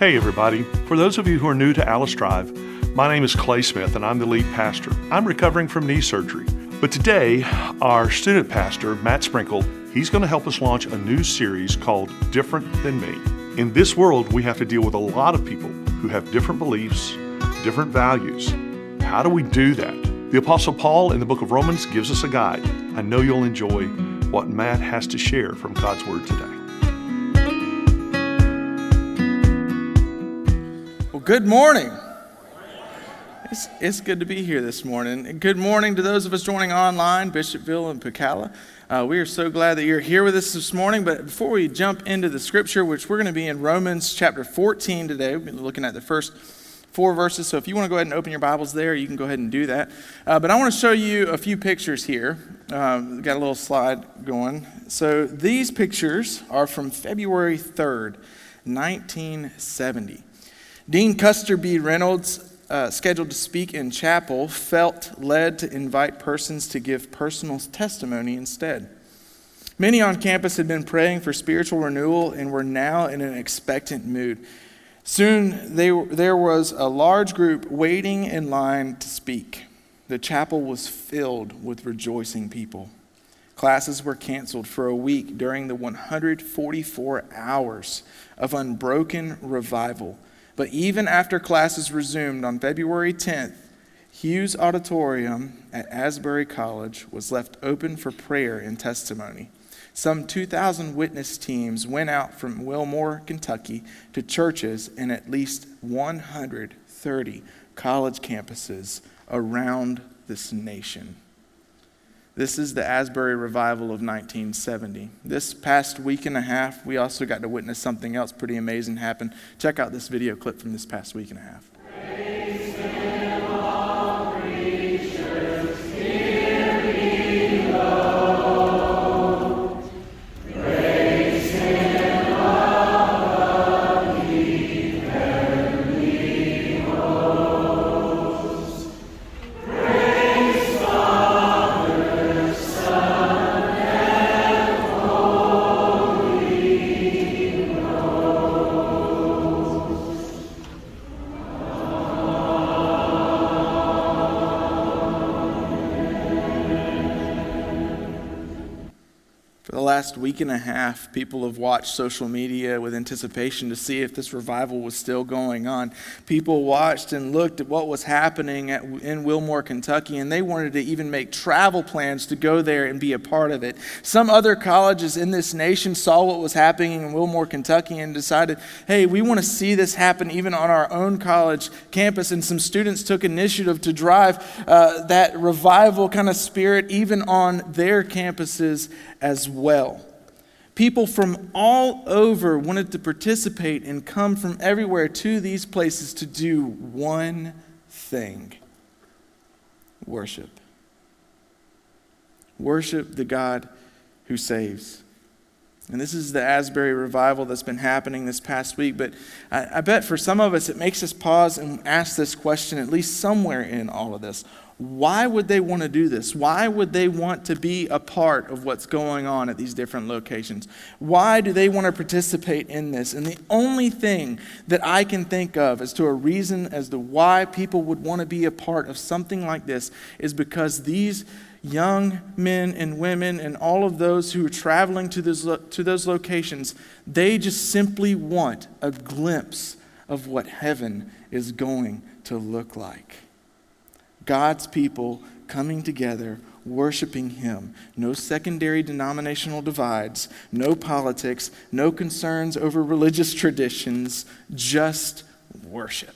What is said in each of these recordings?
Hey, everybody. For those of you who are new to Alice Drive, my name is Clay Smith and I'm the lead pastor. I'm recovering from knee surgery. But today, our student pastor, Matt Sprinkle, he's going to help us launch a new series called Different Than Me. In this world, we have to deal with a lot of people who have different beliefs, different values. How do we do that? The Apostle Paul in the book of Romans gives us a guide. I know you'll enjoy what Matt has to share from God's Word today. Good morning. It's, it's good to be here this morning. Good morning to those of us joining online, Bishopville and Pacala. Uh, we are so glad that you're here with us this morning. But before we jump into the scripture, which we're going to be in Romans chapter 14 today, we've been looking at the first four verses. So if you want to go ahead and open your Bibles there, you can go ahead and do that. Uh, but I want to show you a few pictures here. Um, got a little slide going. So these pictures are from February 3rd, 1970. Dean Custer B. Reynolds uh, scheduled to speak in chapel, felt led to invite persons to give personal testimony instead. Many on campus had been praying for spiritual renewal and were now in an expectant mood. Soon they, there was a large group waiting in line to speak. The chapel was filled with rejoicing people. Classes were canceled for a week during the 144 hours of unbroken revival but even after classes resumed on February 10th, Hughes Auditorium at Asbury College was left open for prayer and testimony. Some 2,000 witness teams went out from Wilmore, Kentucky to churches in at least 130 college campuses around this nation. This is the Asbury revival of 1970. This past week and a half, we also got to witness something else pretty amazing happen. Check out this video clip from this past week and a half. Last week and a half, people have watched social media with anticipation to see if this revival was still going on. People watched and looked at what was happening at, in Wilmore, Kentucky, and they wanted to even make travel plans to go there and be a part of it. Some other colleges in this nation saw what was happening in Wilmore, Kentucky, and decided, hey, we want to see this happen even on our own college campus. And some students took initiative to drive uh, that revival kind of spirit even on their campuses as well. People from all over wanted to participate and come from everywhere to these places to do one thing worship. Worship the God who saves. And this is the Asbury revival that's been happening this past week. But I, I, bet for some of us, it makes us pause and ask this question, at least somewhere in all of this why would they want to do this? Why would they want to be a part of what's going on at these different locations? Why do they want to participate in this? And the only thing that I can think of as to a reason as to why people would want to be a part of something like this is because these young men and women and all of those who are traveling to those, to those locations, they just simply want a glimpse of what heaven is going to look like. God's people coming together, worshiping Him. No secondary denominational divides, no politics, no concerns over religious traditions, just worship.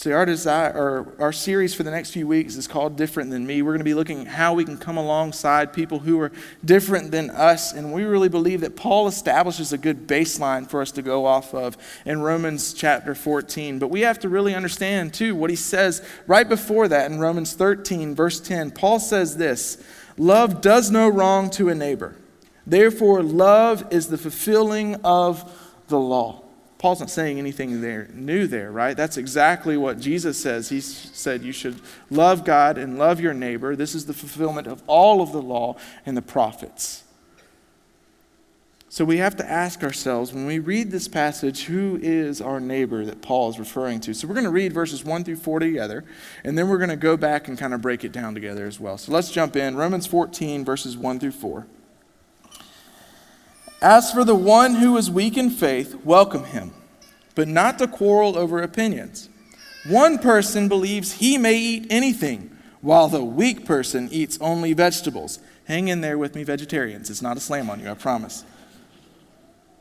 So, our, desire, or our series for the next few weeks is called Different Than Me. We're going to be looking at how we can come alongside people who are different than us. And we really believe that Paul establishes a good baseline for us to go off of in Romans chapter 14. But we have to really understand, too, what he says right before that in Romans 13, verse 10. Paul says this Love does no wrong to a neighbor. Therefore, love is the fulfilling of the law. Paul's not saying anything there new there, right? That's exactly what Jesus says. He said you should love God and love your neighbor. This is the fulfillment of all of the law and the prophets. So we have to ask ourselves when we read this passage, who is our neighbor that Paul is referring to? So we're going to read verses 1 through 4 together, and then we're going to go back and kind of break it down together as well. So let's jump in. Romans 14, verses 1 through 4. As for the one who is weak in faith, welcome him, but not to quarrel over opinions. One person believes he may eat anything, while the weak person eats only vegetables. Hang in there with me, vegetarians. It's not a slam on you, I promise.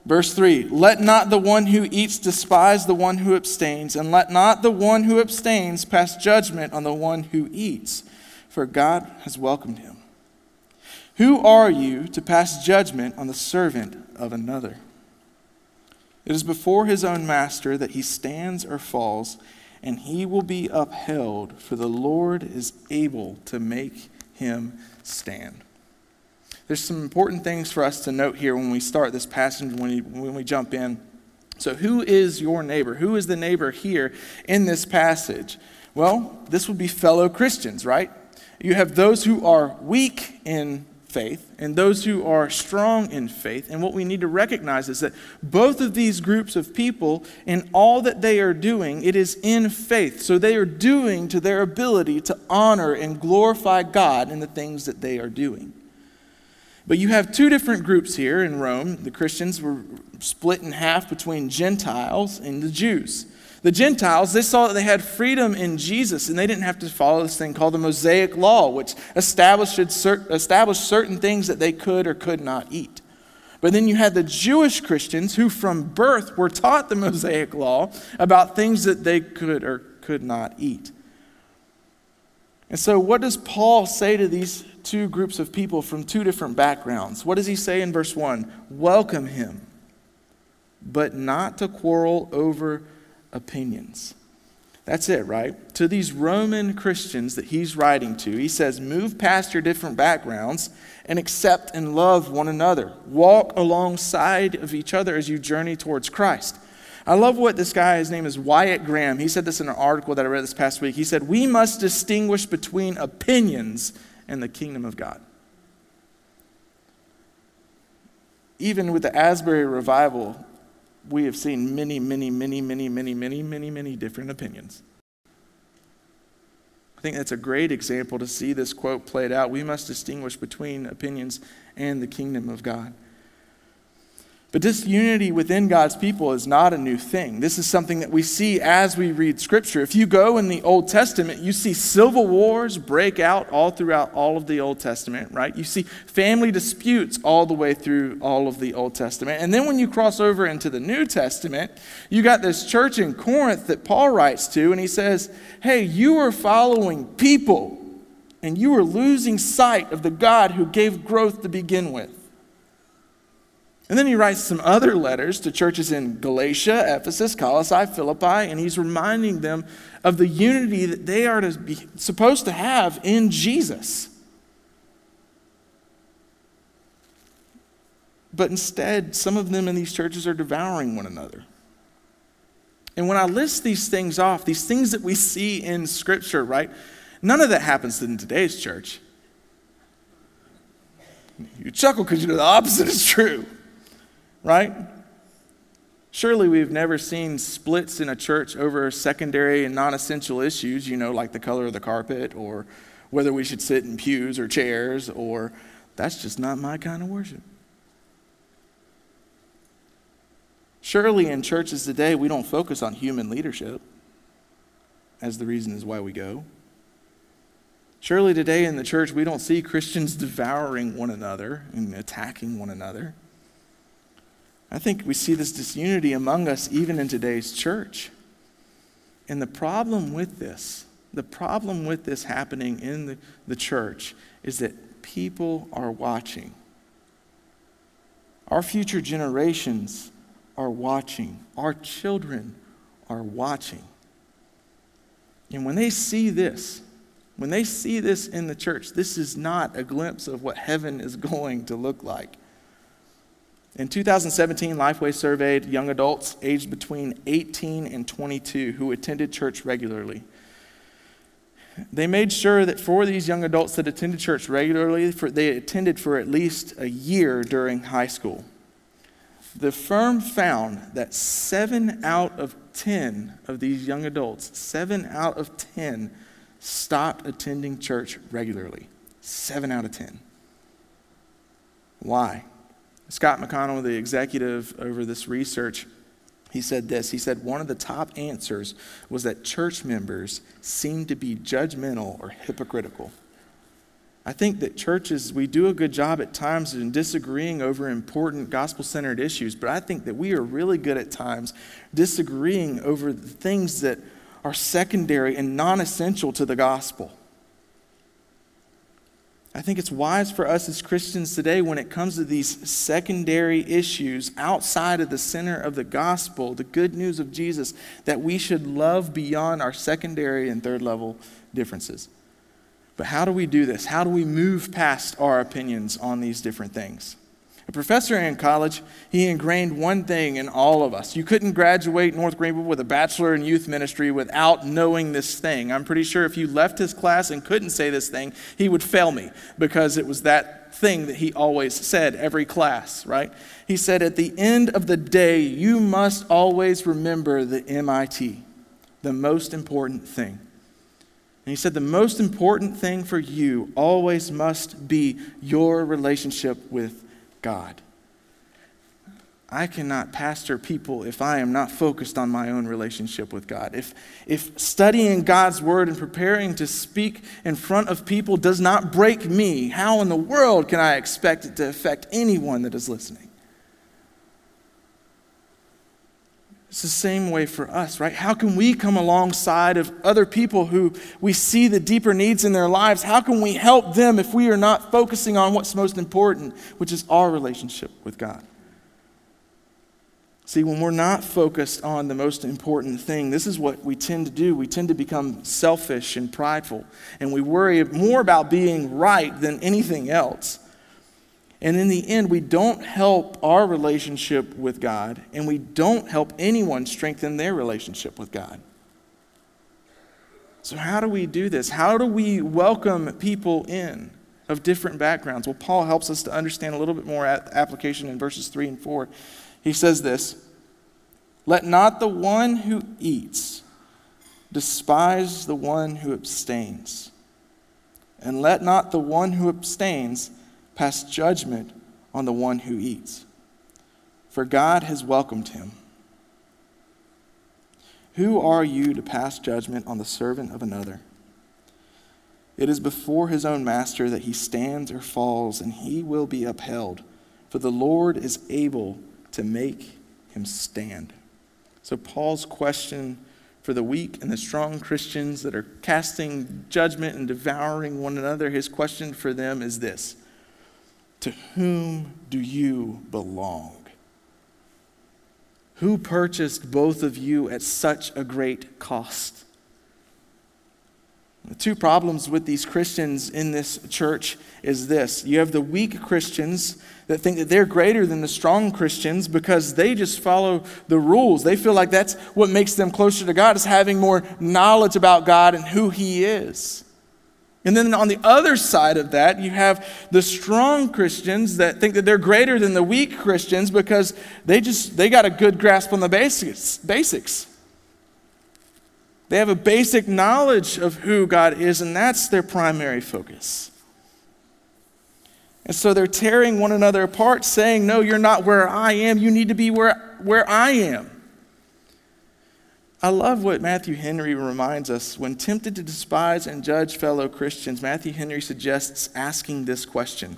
Verse 3 Let not the one who eats despise the one who abstains, and let not the one who abstains pass judgment on the one who eats, for God has welcomed him. Who are you to pass judgment on the servant of another? It is before his own master that he stands or falls, and he will be upheld, for the Lord is able to make him stand. There's some important things for us to note here when we start this passage, when we, when we jump in. So, who is your neighbor? Who is the neighbor here in this passage? Well, this would be fellow Christians, right? You have those who are weak in faith and those who are strong in faith. And what we need to recognize is that both of these groups of people, in all that they are doing, it is in faith. So they are doing to their ability to honor and glorify God in the things that they are doing. But you have two different groups here in Rome. The Christians were split in half between Gentiles and the Jews. The Gentiles, they saw that they had freedom in Jesus and they didn't have to follow this thing called the Mosaic Law, which established, established certain things that they could or could not eat. But then you had the Jewish Christians who, from birth, were taught the Mosaic Law about things that they could or could not eat. And so, what does Paul say to these two groups of people from two different backgrounds? What does he say in verse 1? Welcome him, but not to quarrel over opinions. That's it, right? To these Roman Christians that he's writing to, he says, Move past your different backgrounds and accept and love one another. Walk alongside of each other as you journey towards Christ. I love what this guy, his name is Wyatt Graham, he said this in an article that I read this past week. He said, We must distinguish between opinions and the kingdom of God. Even with the Asbury revival, we have seen many, many, many, many, many, many, many, many different opinions. I think that's a great example to see this quote played out. We must distinguish between opinions and the kingdom of God. But this unity within God's people is not a new thing. This is something that we see as we read Scripture. If you go in the Old Testament, you see civil wars break out all throughout all of the Old Testament, right? You see family disputes all the way through all of the Old Testament. And then when you cross over into the New Testament, you got this church in Corinth that Paul writes to, and he says, Hey, you are following people, and you are losing sight of the God who gave growth to begin with. And then he writes some other letters to churches in Galatia, Ephesus, Colossae, Philippi, and he's reminding them of the unity that they are to be, supposed to have in Jesus. But instead, some of them in these churches are devouring one another. And when I list these things off, these things that we see in Scripture, right? None of that happens in today's church. You chuckle because you know the opposite is true right? Surely we've never seen splits in a church over secondary and non essential issues, you know, like the color of the carpet or whether we should sit in pews or chairs, or that's just not my kind of worship. Surely in churches today, we don't focus on human leadership as the reason is why we go. Surely today in the church, we don't see Christians devouring one another and attacking one another. I think we see this disunity among us even in today's church. And the problem with this, the problem with this happening in the, the church is that people are watching. Our future generations are watching. Our children are watching. And when they see this, when they see this in the church, this is not a glimpse of what heaven is going to look like. In 2017, Lifeway surveyed young adults aged between 18 and 22 who attended church regularly. They made sure that for these young adults that attended church regularly, for, they attended for at least a year during high school. the firm found that seven out of 10 of these young adults, seven out of 10, stopped attending church regularly. Seven out of 10. Why? Scott McConnell, the executive over this research, he said this. He said one of the top answers was that church members seem to be judgmental or hypocritical. I think that churches, we do a good job at times in disagreeing over important gospel centered issues, but I think that we are really good at times disagreeing over things that are secondary and non essential to the gospel. I think it's wise for us as Christians today when it comes to these secondary issues outside of the center of the gospel, the good news of Jesus, that we should love beyond our secondary and third level differences. But how do we do this? How do we move past our opinions on these different things? A professor in college, he ingrained one thing in all of us. You couldn't graduate North Greenville with a bachelor in youth ministry without knowing this thing. I'm pretty sure if you left his class and couldn't say this thing, he would fail me because it was that thing that he always said every class, right? He said, At the end of the day, you must always remember the MIT, the most important thing. And he said, The most important thing for you always must be your relationship with God. I cannot pastor people if I am not focused on my own relationship with God. If, if studying God's word and preparing to speak in front of people does not break me, how in the world can I expect it to affect anyone that is listening? It's the same way for us, right? How can we come alongside of other people who we see the deeper needs in their lives? How can we help them if we are not focusing on what's most important, which is our relationship with God? See, when we're not focused on the most important thing, this is what we tend to do. We tend to become selfish and prideful, and we worry more about being right than anything else. And in the end, we don't help our relationship with God, and we don't help anyone strengthen their relationship with God. So, how do we do this? How do we welcome people in of different backgrounds? Well, Paul helps us to understand a little bit more application in verses 3 and 4. He says this Let not the one who eats despise the one who abstains, and let not the one who abstains pass judgment on the one who eats, for God has welcomed him. Who are you to pass judgment on the servant of another? It is before his own master that he stands or falls, and he will be upheld, for the Lord is able to make him stand. So, Paul's question for the weak and the strong Christians that are casting judgment and devouring one another, his question for them is this to whom do you belong? Who purchased both of you at such a great cost? The two problems with these Christians in this church is this. You have the weak Christians that think that they're greater than the strong Christians because they just follow the rules. They feel like that's what makes them closer to God is having more knowledge about God and who he is. And then on the other side of that, you have the strong Christians that think that they're greater than the weak Christians because they just they got a good grasp on the basics. basics. They have a basic knowledge of who God is, and that's their primary focus. And so they're tearing one another apart, saying, No, you're not where I am. You need to be where, where I am. I love what Matthew Henry reminds us. When tempted to despise and judge fellow Christians, Matthew Henry suggests asking this question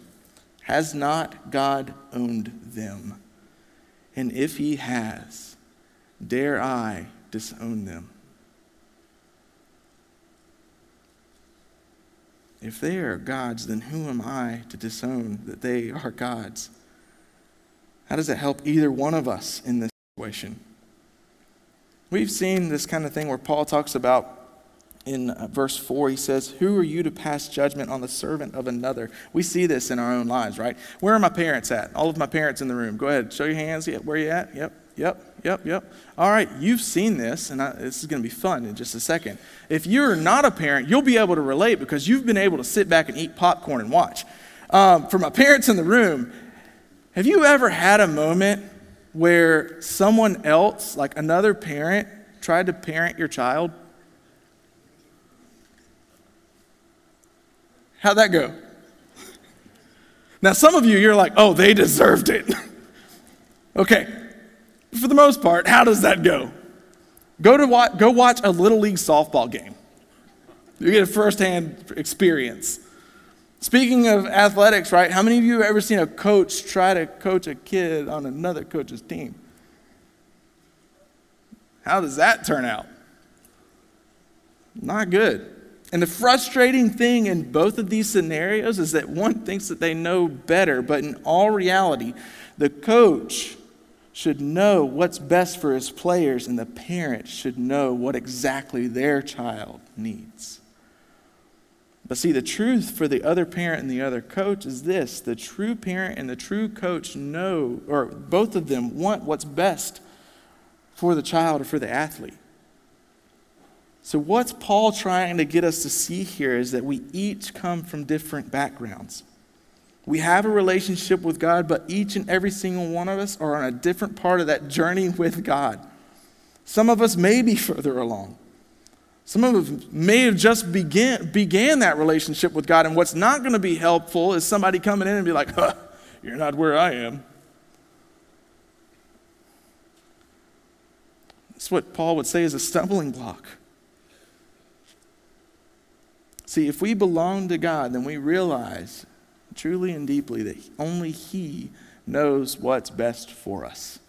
Has not God owned them? And if he has, dare I disown them? If they are gods, then who am I to disown that they are gods? How does it help either one of us in this situation? We've seen this kind of thing where Paul talks about in uh, verse 4, he says, Who are you to pass judgment on the servant of another? We see this in our own lives, right? Where are my parents at? All of my parents in the room. Go ahead, show your hands. Where are you at? Yep, yep, yep, yep. All right, you've seen this, and I, this is going to be fun in just a second. If you're not a parent, you'll be able to relate because you've been able to sit back and eat popcorn and watch. Um, for my parents in the room, have you ever had a moment where someone else, like another parent, tried to parent your child? How'd that go? Now, some of you, you're like, oh, they deserved it. okay, for the most part, how does that go? Go, to watch, go watch a Little League softball game. You get a firsthand experience. Speaking of athletics, right? How many of you have ever seen a coach try to coach a kid on another coach's team? How does that turn out? Not good. And the frustrating thing in both of these scenarios is that one thinks that they know better, but in all reality, the coach should know what's best for his players, and the parent should know what exactly their child needs. But see, the truth for the other parent and the other coach is this the true parent and the true coach know, or both of them want what's best for the child or for the athlete. So, what's Paul trying to get us to see here is that we each come from different backgrounds. We have a relationship with God, but each and every single one of us are on a different part of that journey with God. Some of us may be further along. Some of us may have just began, began that relationship with God, and what's not going to be helpful is somebody coming in and be like, huh, You're not where I am. That's what Paul would say is a stumbling block. See, if we belong to God, then we realize truly and deeply that only He knows what's best for us.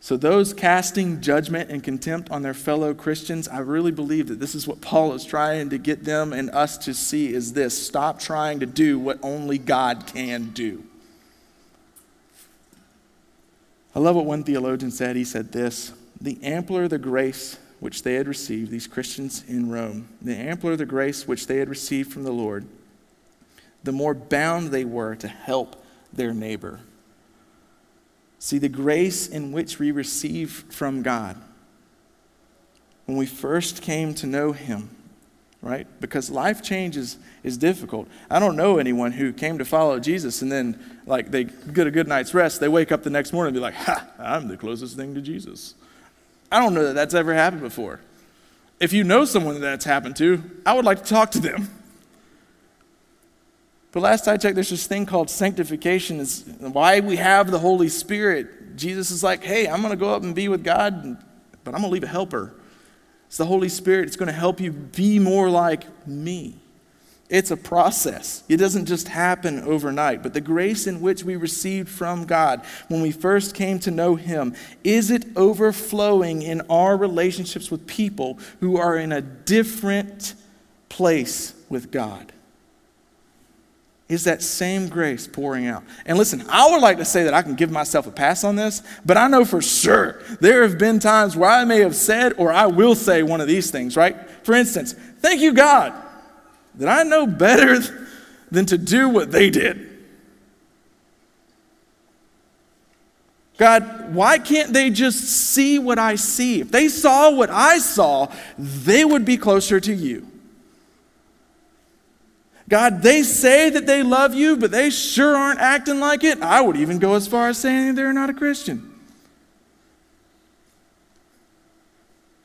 So, those casting judgment and contempt on their fellow Christians, I really believe that this is what Paul is trying to get them and us to see is this stop trying to do what only God can do. I love what one theologian said. He said this The ampler the grace which they had received, these Christians in Rome, the ampler the grace which they had received from the Lord, the more bound they were to help their neighbor. See, the grace in which we receive from God when we first came to know Him, right? Because life change is, is difficult. I don't know anyone who came to follow Jesus and then, like, they get a good night's rest, they wake up the next morning and be like, ha, I'm the closest thing to Jesus. I don't know that that's ever happened before. If you know someone that that's happened to, I would like to talk to them. But last I checked, there's this thing called sanctification. Is why we have the Holy Spirit. Jesus is like, hey, I'm going to go up and be with God, but I'm going to leave a helper. It's the Holy Spirit. It's going to help you be more like me. It's a process. It doesn't just happen overnight. But the grace in which we received from God when we first came to know Him, is it overflowing in our relationships with people who are in a different place with God? Is that same grace pouring out. And listen, I would like to say that I can give myself a pass on this, but I know for sure there have been times where I may have said or I will say one of these things, right? For instance, thank you, God, that I know better than to do what they did. God, why can't they just see what I see? If they saw what I saw, they would be closer to you. God, they say that they love you, but they sure aren't acting like it. I would even go as far as saying they're not a Christian.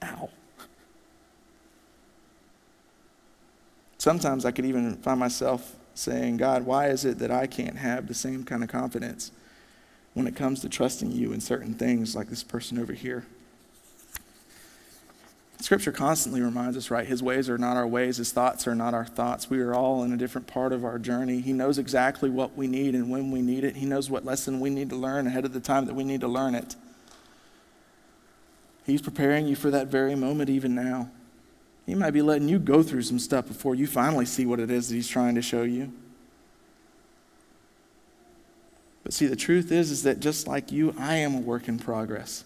Ow. Sometimes I could even find myself saying, God, why is it that I can't have the same kind of confidence when it comes to trusting you in certain things like this person over here? Scripture constantly reminds us, right? His ways are not our ways, His thoughts are not our thoughts. We are all in a different part of our journey. He knows exactly what we need and when we need it. He knows what lesson we need to learn ahead of the time that we need to learn it. He's preparing you for that very moment, even now. He might be letting you go through some stuff before you finally see what it is that He's trying to show you. But see, the truth is, is that just like you, I am a work in progress.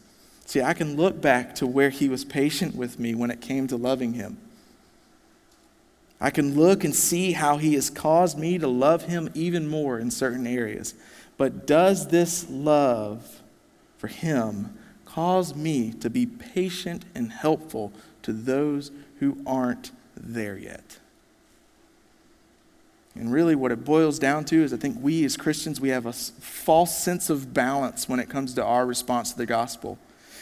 See, I can look back to where he was patient with me when it came to loving him. I can look and see how he has caused me to love him even more in certain areas. But does this love for him cause me to be patient and helpful to those who aren't there yet? And really, what it boils down to is I think we as Christians, we have a false sense of balance when it comes to our response to the gospel.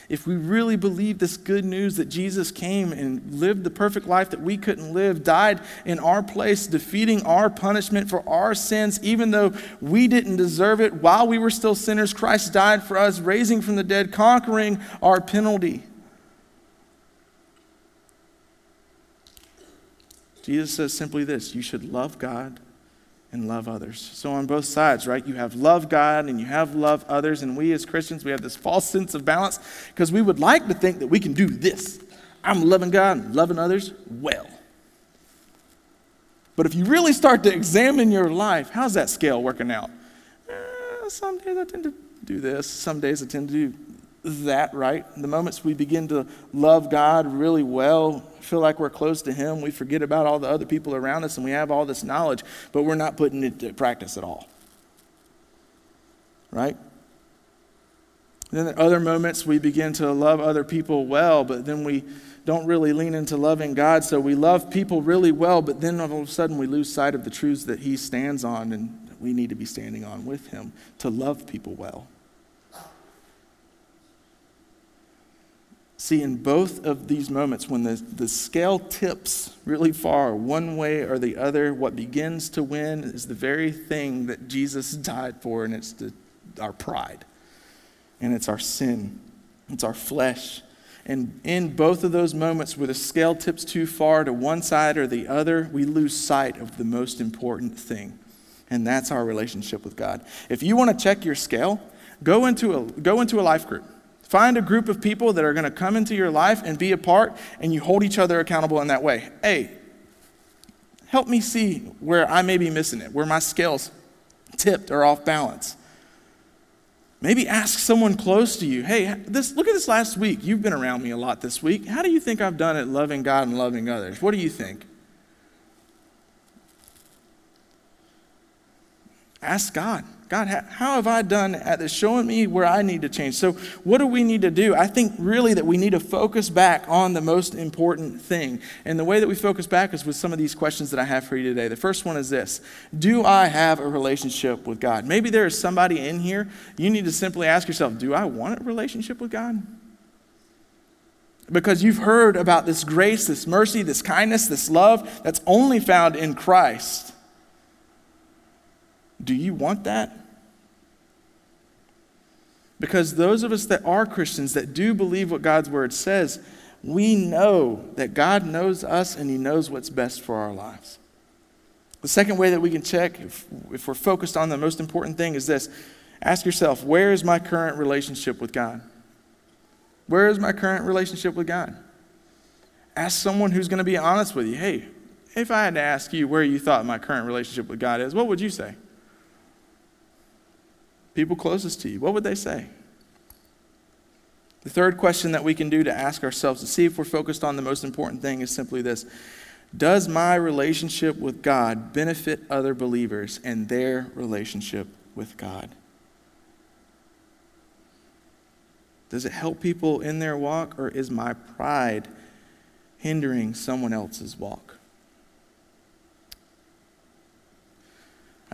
If we really believe this good news that Jesus came and lived the perfect life that we couldn't live, died in our place, defeating our punishment for our sins, even though we didn't deserve it, while we were still sinners, Christ died for us, raising from the dead, conquering our penalty. Jesus says simply this you should love God and love others. So, on both sides, right, you have love God and you have love others. And we as Christians, we have this false sense of balance because we would like to think that we can do this. I'm loving God and loving others well. But if you really start to examine your life, how's that scale working out? Eh, some days I tend to do this, some days I tend to do that, right? The moments we begin to love God really well, feel like we're close to Him, we forget about all the other people around us and we have all this knowledge, but we're not putting it to practice at all. Right? then at other moments we begin to love other people well, but then we don't really lean into loving God. So we love people really well, but then all of a sudden we lose sight of the truths that He stands on and we need to be standing on with Him to love people well. See, in both of these moments, when the, the scale tips really far, one way or the other, what begins to win is the very thing that Jesus died for, and it's the, our pride, and it's our sin, it's our flesh. And in both of those moments where the scale tips too far to one side or the other, we lose sight of the most important thing, and that's our relationship with God. If you want to check your scale, go into a, go into a life group Find a group of people that are going to come into your life and be a part, and you hold each other accountable in that way. Hey, help me see where I may be missing it, where my scales tipped or off balance. Maybe ask someone close to you, hey, this, look at this last week. You've been around me a lot this week. How do you think I've done at loving God and loving others? What do you think? Ask God. God, how have I done at this? Showing me where I need to change. So, what do we need to do? I think really that we need to focus back on the most important thing. And the way that we focus back is with some of these questions that I have for you today. The first one is this Do I have a relationship with God? Maybe there is somebody in here, you need to simply ask yourself, Do I want a relationship with God? Because you've heard about this grace, this mercy, this kindness, this love that's only found in Christ. Do you want that? Because those of us that are Christians, that do believe what God's word says, we know that God knows us and He knows what's best for our lives. The second way that we can check if, if we're focused on the most important thing is this ask yourself, where is my current relationship with God? Where is my current relationship with God? Ask someone who's going to be honest with you. Hey, if I had to ask you where you thought my current relationship with God is, what would you say? People closest to you, what would they say? The third question that we can do to ask ourselves to see if we're focused on the most important thing is simply this Does my relationship with God benefit other believers and their relationship with God? Does it help people in their walk, or is my pride hindering someone else's walk?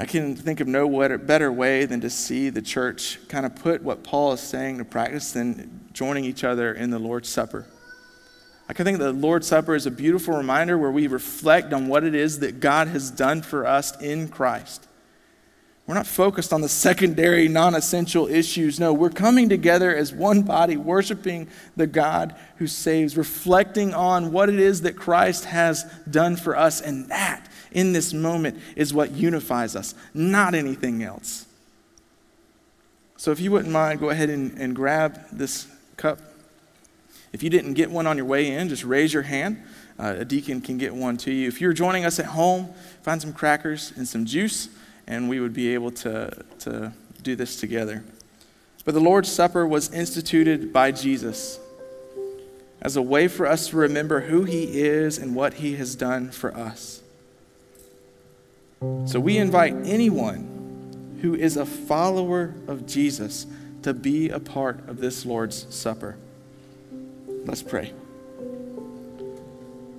I can think of no better way than to see the church kind of put what Paul is saying to practice than joining each other in the Lord's Supper. I can think the Lord's Supper is a beautiful reminder where we reflect on what it is that God has done for us in Christ. We're not focused on the secondary, non essential issues. No, we're coming together as one body, worshiping the God who saves, reflecting on what it is that Christ has done for us, and that in this moment is what unifies us, not anything else. So, if you wouldn't mind, go ahead and, and grab this cup. If you didn't get one on your way in, just raise your hand. Uh, a deacon can get one to you. If you're joining us at home, find some crackers and some juice, and we would be able to, to do this together. But the Lord's Supper was instituted by Jesus as a way for us to remember who He is and what He has done for us. So we invite anyone who is a follower of Jesus to be a part of this Lord's Supper. Let's pray.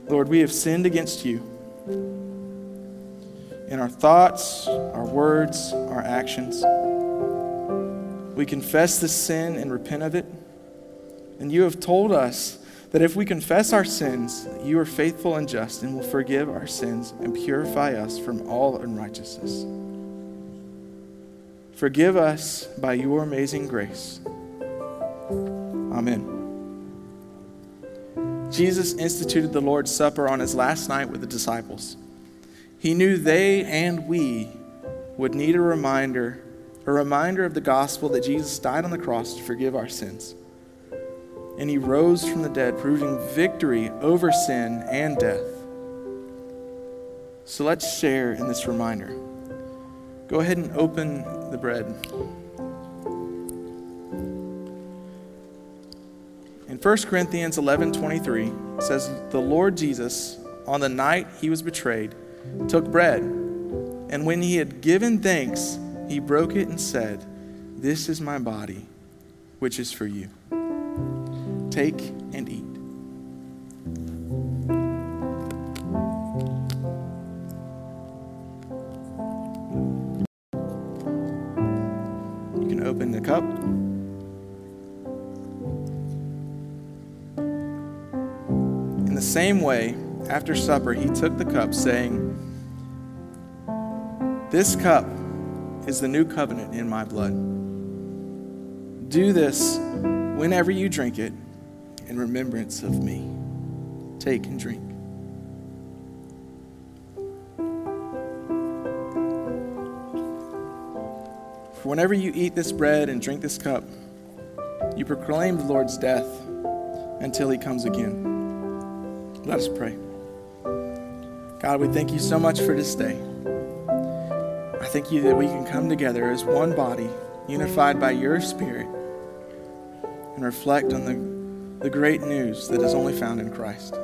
Lord, we have sinned against you. in our thoughts, our words, our actions. We confess the sin and repent of it. And you have told us that if we confess our sins, you are faithful and just and will forgive our sins and purify us from all unrighteousness. Forgive us by your amazing grace. Amen. Jesus instituted the Lord's Supper on his last night with the disciples. He knew they and we would need a reminder, a reminder of the gospel that Jesus died on the cross to forgive our sins. And he rose from the dead, proving victory over sin and death. So let's share in this reminder. Go ahead and open the bread. In 1 Corinthians 11 23, it says, The Lord Jesus, on the night he was betrayed, took bread, and when he had given thanks, he broke it and said, This is my body, which is for you. Take and eat. You can open the cup. In the same way, after supper, he took the cup, saying, This cup is the new covenant in my blood. Do this whenever you drink it in remembrance of me. Take and drink. For whenever you eat this bread and drink this cup, you proclaim the Lord's death until he comes again. Let us pray. God, we thank you so much for this day. I thank you that we can come together as one body, unified by your Spirit, and reflect on the, the great news that is only found in Christ.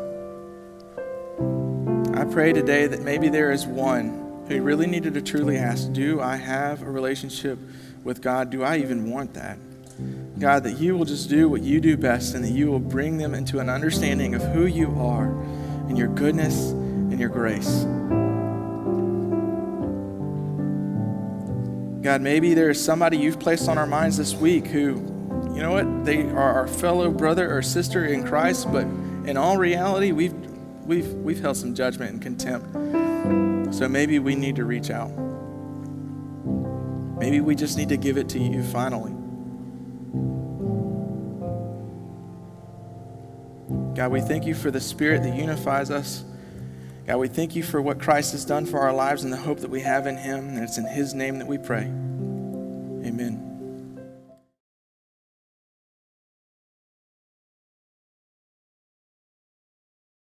I pray today that maybe there is one who really needed to truly ask Do I have a relationship with God? Do I even want that? God, that you will just do what you do best and that you will bring them into an understanding of who you are and your goodness and your grace. God, maybe there is somebody you've placed on our minds this week who, you know what, they are our fellow brother or sister in Christ, but in all reality, we've, we've, we've held some judgment and contempt. So maybe we need to reach out. Maybe we just need to give it to you finally. God, we thank you for the Spirit that unifies us. God, we thank you for what Christ has done for our lives and the hope that we have in Him. And it's in His name that we pray. Amen.